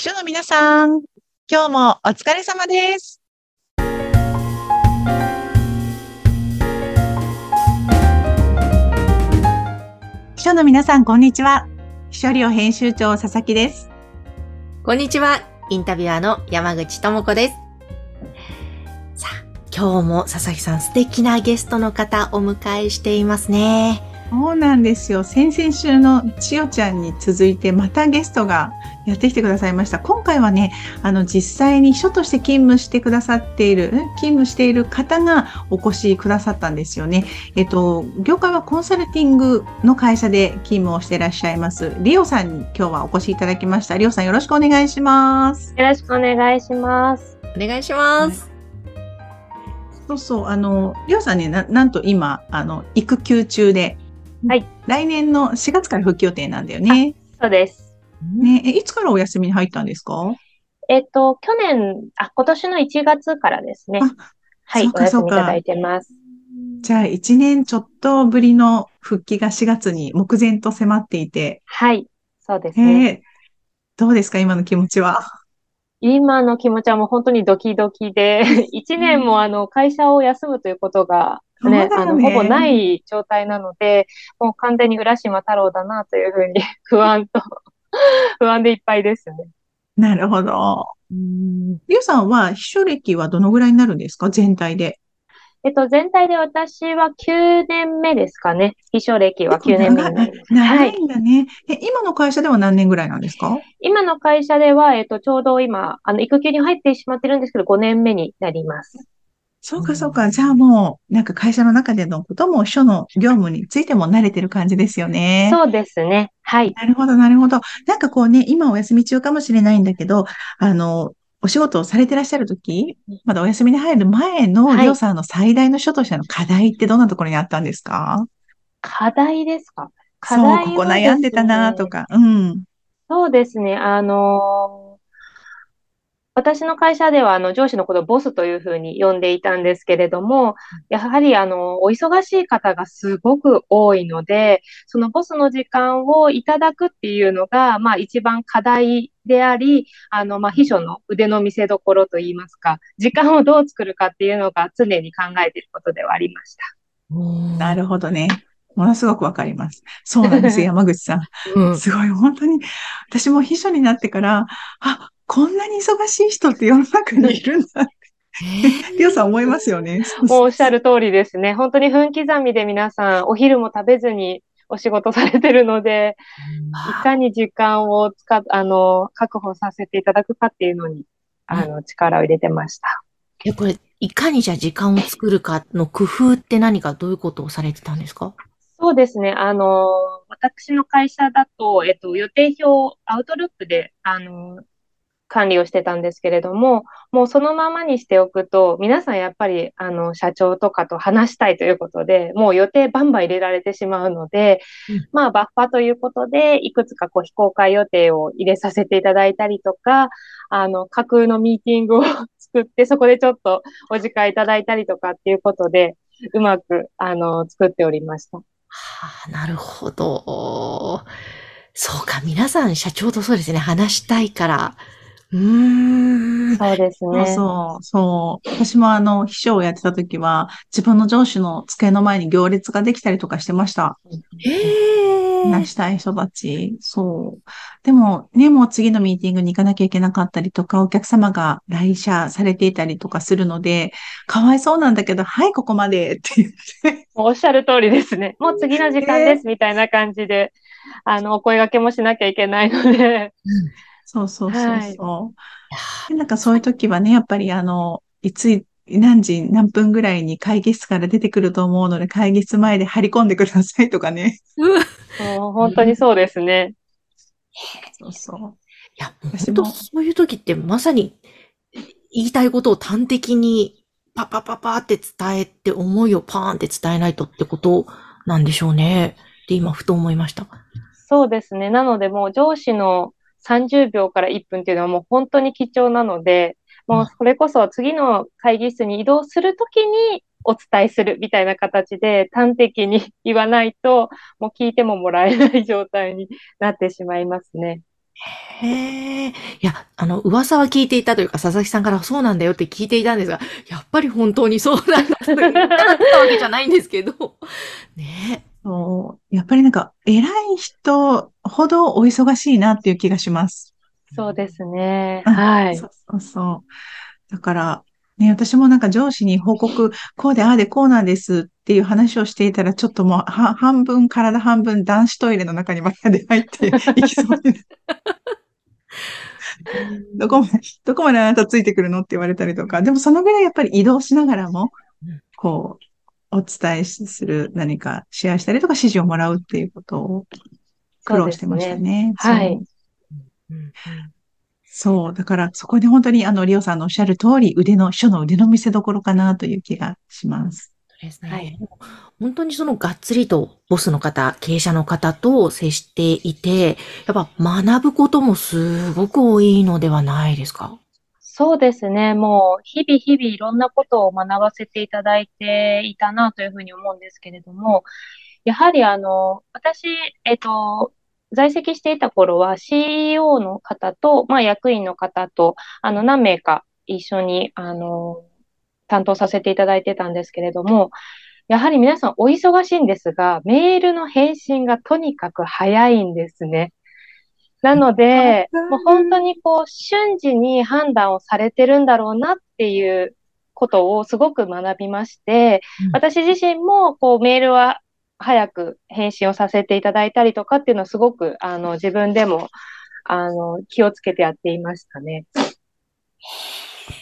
秘書の皆さん、今日もお疲れ様です。秘書の皆さん、こんにちは。秘書寮編集長、佐々木です。こんにちは。インタビュアーの山口智子です。さあ、今日も佐々木さん素敵なゲストの方お迎えしていますね。そうなんですよ。先々週の千代ちゃんに続いて、またゲストがやってきてくださいました。今回はね、あの、実際に秘書として勤務してくださっている、ん勤務している方がお越しくださったんですよね。えっと、業界はコンサルティングの会社で勤務をしていらっしゃいます、リオさんに今日はお越しいただきました。リオさんよろしくお願いします。よろしくお願いします。お願いします。そうそう、あの、リオさんね、ななんと今、あの、育休中で、はい。来年の4月から復帰予定なんだよね。そうです。ね、え、いつからお休みに入ったんですか？えっと、去年、あ、今年の1月からですね。あはい、お休みいただいてます。じゃあ、1年ちょっとぶりの復帰が4月に目前と迫っていて、はい、そうですえね。ーどうですか、今の気持ちは？今の気持ちはもう本当にドキドキで、1年もあの、会社を休むということが、ね、あの、ほぼない状態なので、もう完全に浦島太郎だなというふうに 不安と、不安でいっぱいですね。なるほど。リオさんは秘書歴はどのぐらいになるんですか？全体で。えっと、全体で私は9年目ですかね。秘書歴は9年目になります。はい長い。んだね。え、今の会社では何年ぐらいなんですか？今の会社では、えっと、ちょうど今、あの、育休に入ってしまってるんですけど、5年目になります。そうか、そうか。じゃあもう、なんか会社の中でのことも秘書の業務についても慣れてる感じですよね。そうですね。はい。なるほど、なるほど。なんかこうね、今お休み中かもしれないんだけど、あの、お仕事をされてらっしゃるとき、まだお休みに入る前のはいりょうさんの最大の書としての課題ってどんなところにあったんですか？課題ですか？課そう、題ここは悩んでたなとか。うん。そうですね。あのー私の会社では、あの、上司のことをボスというふうに呼んでいたんですけれども、やはり、あの、お忙しい方がすごく多いので、そのボスの時間をいただくっていうのが、まあ、一番課題であり、あの、まあ、秘書の腕の見せ所といいますか、時間をどう作るかっていうのが常に考えていることではありました。なるほどね。ものすごくわかります。そうなんですよ、山口さん。うん。すごい、本当に、私も秘書になってから、あ、こんなに忙しい人って世の中にいるんだって、りょうさん思いますよね。おっしゃる通りですね。本当に分刻みで皆さん、お昼も食べずにお仕事されてるので、いかに時間を使っ、あの、確保させていただくかっていうのに、あの、力を入れてました。え、これ、いかにじゃあ時間を作るかの工夫って何かどういうことをされてたんですか？そうですね。あの、私の会社だと、えっと、予定表をアウトルックで、あの、管理をしてたんですけれども、もうそのままにしておくと、皆さんやっぱり、あの、社長とかと話したいということで、もう予定バンバン入れられてしまうので、うんまあ、バッファということで、いくつかこう非公開予定を入れさせていただいたりとか、あの、架空のミーティングを 作って、そこでちょっとお時間いただいたりとかっていうことで、うまく、あの、作っておりました。はあ、なるほど。そうか、皆さん社長とそうですね、話したいから。うーん。そうですね。そう、そう。私もあの、秘書をやってた時は、自分の上司の机の前に行列ができたりとかしてました。へえ。話したい人たち。そう。でも、ね、もう次のミーティングに行かなきゃいけなかったりとか、お客様が来社されていたりとかするので、かわいそうなんだけど、はい、ここまでって言って。おっしゃる通りですね。もう次の時間ですみたいな感じで、あの、お声掛けもしなきゃいけないので、そうそうそうはいそう。でなんかそういう時はね、やっぱりあの、いつ、何時何分ぐらいに会議室から出てくると思うので、会議室前で張り込んでくださいとかね。う本当にそうですね。そうそう。や、もそういう時ってまさに言いたいことを端的にパパパパって伝えて、思いをパーンって伝えないとってことなんでしょうね。って今、ふと思いました。そうですね。なのでもう上司の30秒から1分っていうのはもう本当に貴重なので、もうそれこそ次の会議室に移動するときにお伝えするみたいな形で端的に言わないと、もう聞いてももらえない状態になってしまいますね。へえ。いや、あの、噂は聞いていたというか、佐々木さんからそうなんだよって聞いていたんですが、やっぱり本当にそうなんだと言ったわけじゃないんですけど。ねそうやっぱりなんか、偉い人ほどお忙しいなっていう気がします。そうですね。うんはい。そうそうそう。だから、ね、私もなんか上司に報告、こうで、ああで、こうなんですっていう話をしていたら、ちょっともう、は半分、体半分、男子トイレの中にまで入っていきそうになる。どこまで、どこまであなたついてくるのって言われたりとか、でもそのぐらいやっぱり移動しながらもうん、こう、お伝えする何かシェアしたりとか指示をもらうっていうことを苦労してましたね。ねはいそう。だから、そこで本当に、あの、リオさんのおっしゃる通り、腕の、書の腕の見せ所かなという気がします。そうですね。はい本当にそのがっつりとボスの方、経営者の方と接していて、やっぱ学ぶこともすごく多いのではないですか？そうですね。もう、日々日々いろんなことを学ばせていただいていたなというふうに思うんですけれども、やはりあの、私、えっと、在籍していた頃は CEO の方と、まあ役員の方と、あの、何名か一緒に、あの、担当させていただいてたんですけれども、やはり皆さんお忙しいんですが、メールの返信がとにかく早いんですね。なので、もう本当にこう、瞬時に判断をされてるんだろうなっていうことをすごく学びまして、うん私自身もこう、メールは早く返信をさせていただいたりとかっていうのをすごく、あの、自分でも、あの、気をつけてやっていましたね。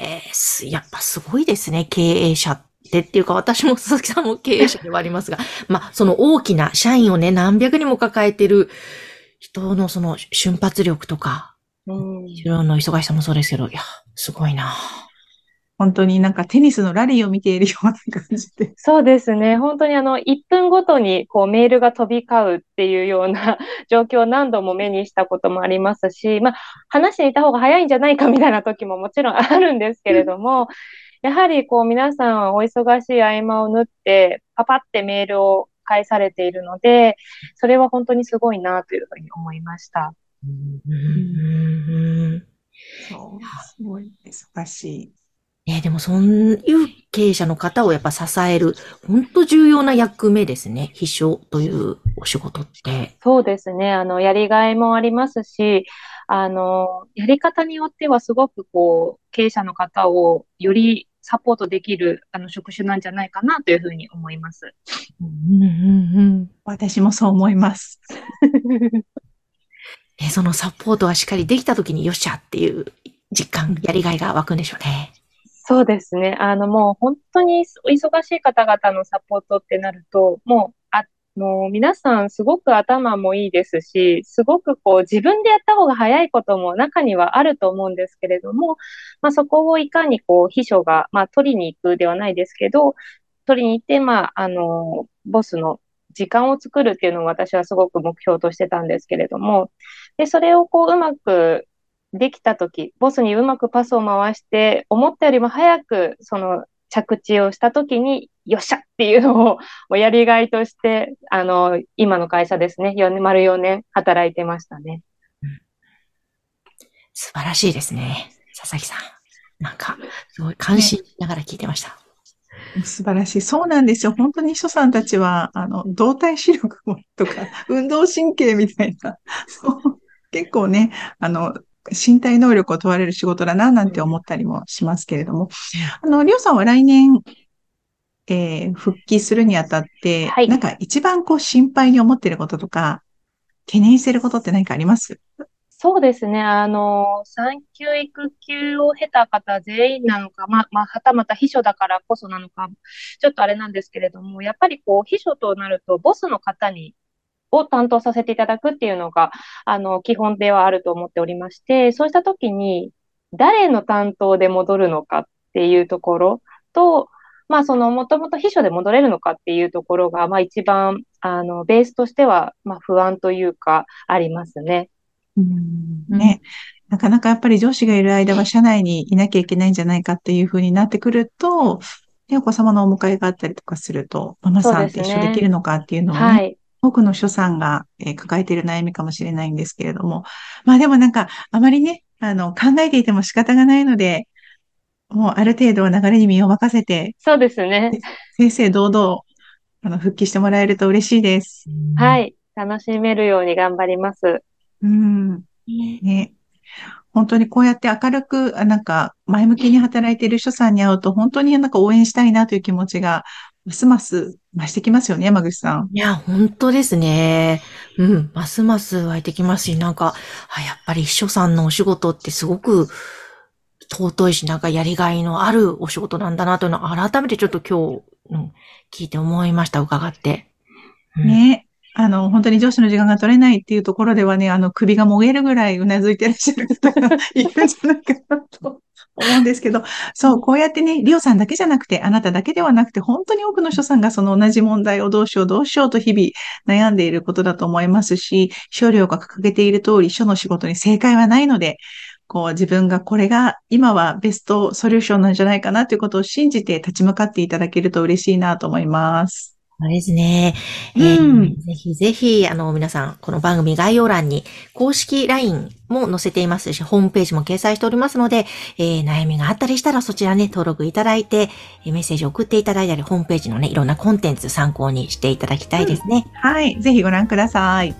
えーすやっぱすごいですね、経営者ってっていうか、私も佐々木さんも経営者ではありますが、まあ、その大きな社員をね、何百人も抱えてる人のその瞬発力とか、うん。自分の忙しさもそうですけど、いや、すごいな。本当になんかテニスのラリーを見ているような感じで。そうですね。本当にあの、1分ごとにこうメールが飛び交うっていうような 状況を何度も目にしたこともありますし、まあ、話していた方が早いんじゃないかみたいな時ももちろんあるんですけれども、やはりこう皆さんお忙しい合間を縫って、パパってメールを返されているので、それは本当にすごいなというふうに思いました。うんそう。すごい忙しい。ね、でもそういう経営者の方をやっぱ支える、本当重要な役目ですね。秘書というお仕事って。そうですね。あの、やりがいもありますし、あの、やり方によってはすごくこう、経営者の方をよりサポートできる、あの、職種なんじゃないかなというふうに思います。うんうんうん私もそう思います。ね、そのサポートがしっかりできた時によっしゃっていう実感、やりがいが湧くんでしょうね。そうですね。あの、もう本当にお忙しい方々のサポートってなると、もう、あ、もう皆さんすごく頭もいいですし、すごくこう自分でやった方が早いことも中にはあると思うんですけれども、まあそこをいかにこう秘書が、まあ取りに行くではないですけど、取りに行って、まあ、あの、ボスの時間を作るっていうのを私はすごく目標としてたんですけれども、で、それをこううまくできたとき、ボスにうまくパスを回して、思ったよりも早くその着地をしたときに、よっしゃっていうのをもうやりがいとして、あの、今の会社ですね、4年、丸4年働いてましたね。素晴らしいですね。佐々木さん。なんか、すごい感心しながら聞いてました。素晴らしい。そうなんですよ。本当に秘書さんたちは、あの、動体視力もとか、運動神経みたいな、結構ね、あの、身体能力を問われる仕事だな、なんて思ったりもしますけれども。あの、りょうさんは来年、えー復帰するにあたって、はいなんか一番こう心配に思っていることとか、懸念していることって何かあります？そうですね。あの、産休育休を経た方全員なのか、まあ、まあ、はたまた秘書だからこそなのか、ちょっとあれなんですけれども、やっぱりこう、秘書となると、ボスの方に、を担当させていただくっていうのが、あの、基本ではあると思っておりまして、そうしたときに、誰の担当で戻るのかっていうところと、まあ、その、もともと秘書で戻れるのかっていうところが、まあ、一番、あの、ベースとしては、まあ、不安というか、ありますね。うんね、なかなかやっぱり上司がいる間は社内にいなきゃいけないんじゃないかっていうふうになってくると、ね、お子様のお迎えがあったりとかすると、ママさんって一緒できるのかっていうのをね、はい。多くの所さんが、えー抱えている悩みかもしれないんですけれども。まあでもなんか、あまりね、あの、考えていても仕方がないので、もうある程度は流れに身を任せて、そうですね。正々堂々、あの、復帰してもらえると嬉しいです。はい。楽しめるように頑張ります。うん。ね。本当にこうやって明るく、あなんか、前向きに働いている人さんに会うと、本当になんか応援したいなという気持ちが、ますます増してきますよね、山口さん。いや、本当ですね。うん。ますます湧いてきますし、なんか、あやっぱり秘書さんのお仕事ってすごく尊いし、なんかやりがいのあるお仕事なんだなというのを改めてちょっと今日、うん、聞いて思いました、伺って。うんね。あの、本当に上司の時間が取れないっていうところではね、あの、首がもげるぐらいうなずいてらっしゃる方がいるんじゃないかなと思うんですけど、そう、こうやってね、リオさんだけじゃなくて、あなただけではなくて、本当に多くの人さんがその同じ問題をどうしよう、どうしようと日々悩んでいることだと思いますし、少量が掲げている通り、書の仕事に正解はないので、こう自分がこれが今はベストソリューションなんじゃないかなということを信じて立ち向かっていただけると嬉しいなと思います。そうですね。えーうんぜひぜひ、あの、皆さん、この番組概要欄に公式 LINE も載せていますし、ホームページも掲載しておりますので、えー悩みがあったりしたらそちらね、登録いただいて、えーメッセージを送っていただいたり、ホームページのね、いろんなコンテンツ参考にしていただきたいですね。はい。ぜひご覧ください。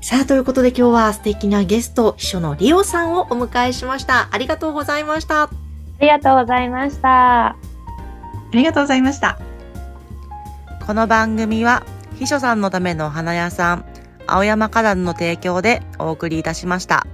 さあ、ということで今日は素敵なゲスト、秘書のリオさんをお迎えしました。ありがとうございました。ありがとうございました。ありがとうございました。この番組は秘書さんのためのお花屋さん青山花壇の提供でお送りいたしました。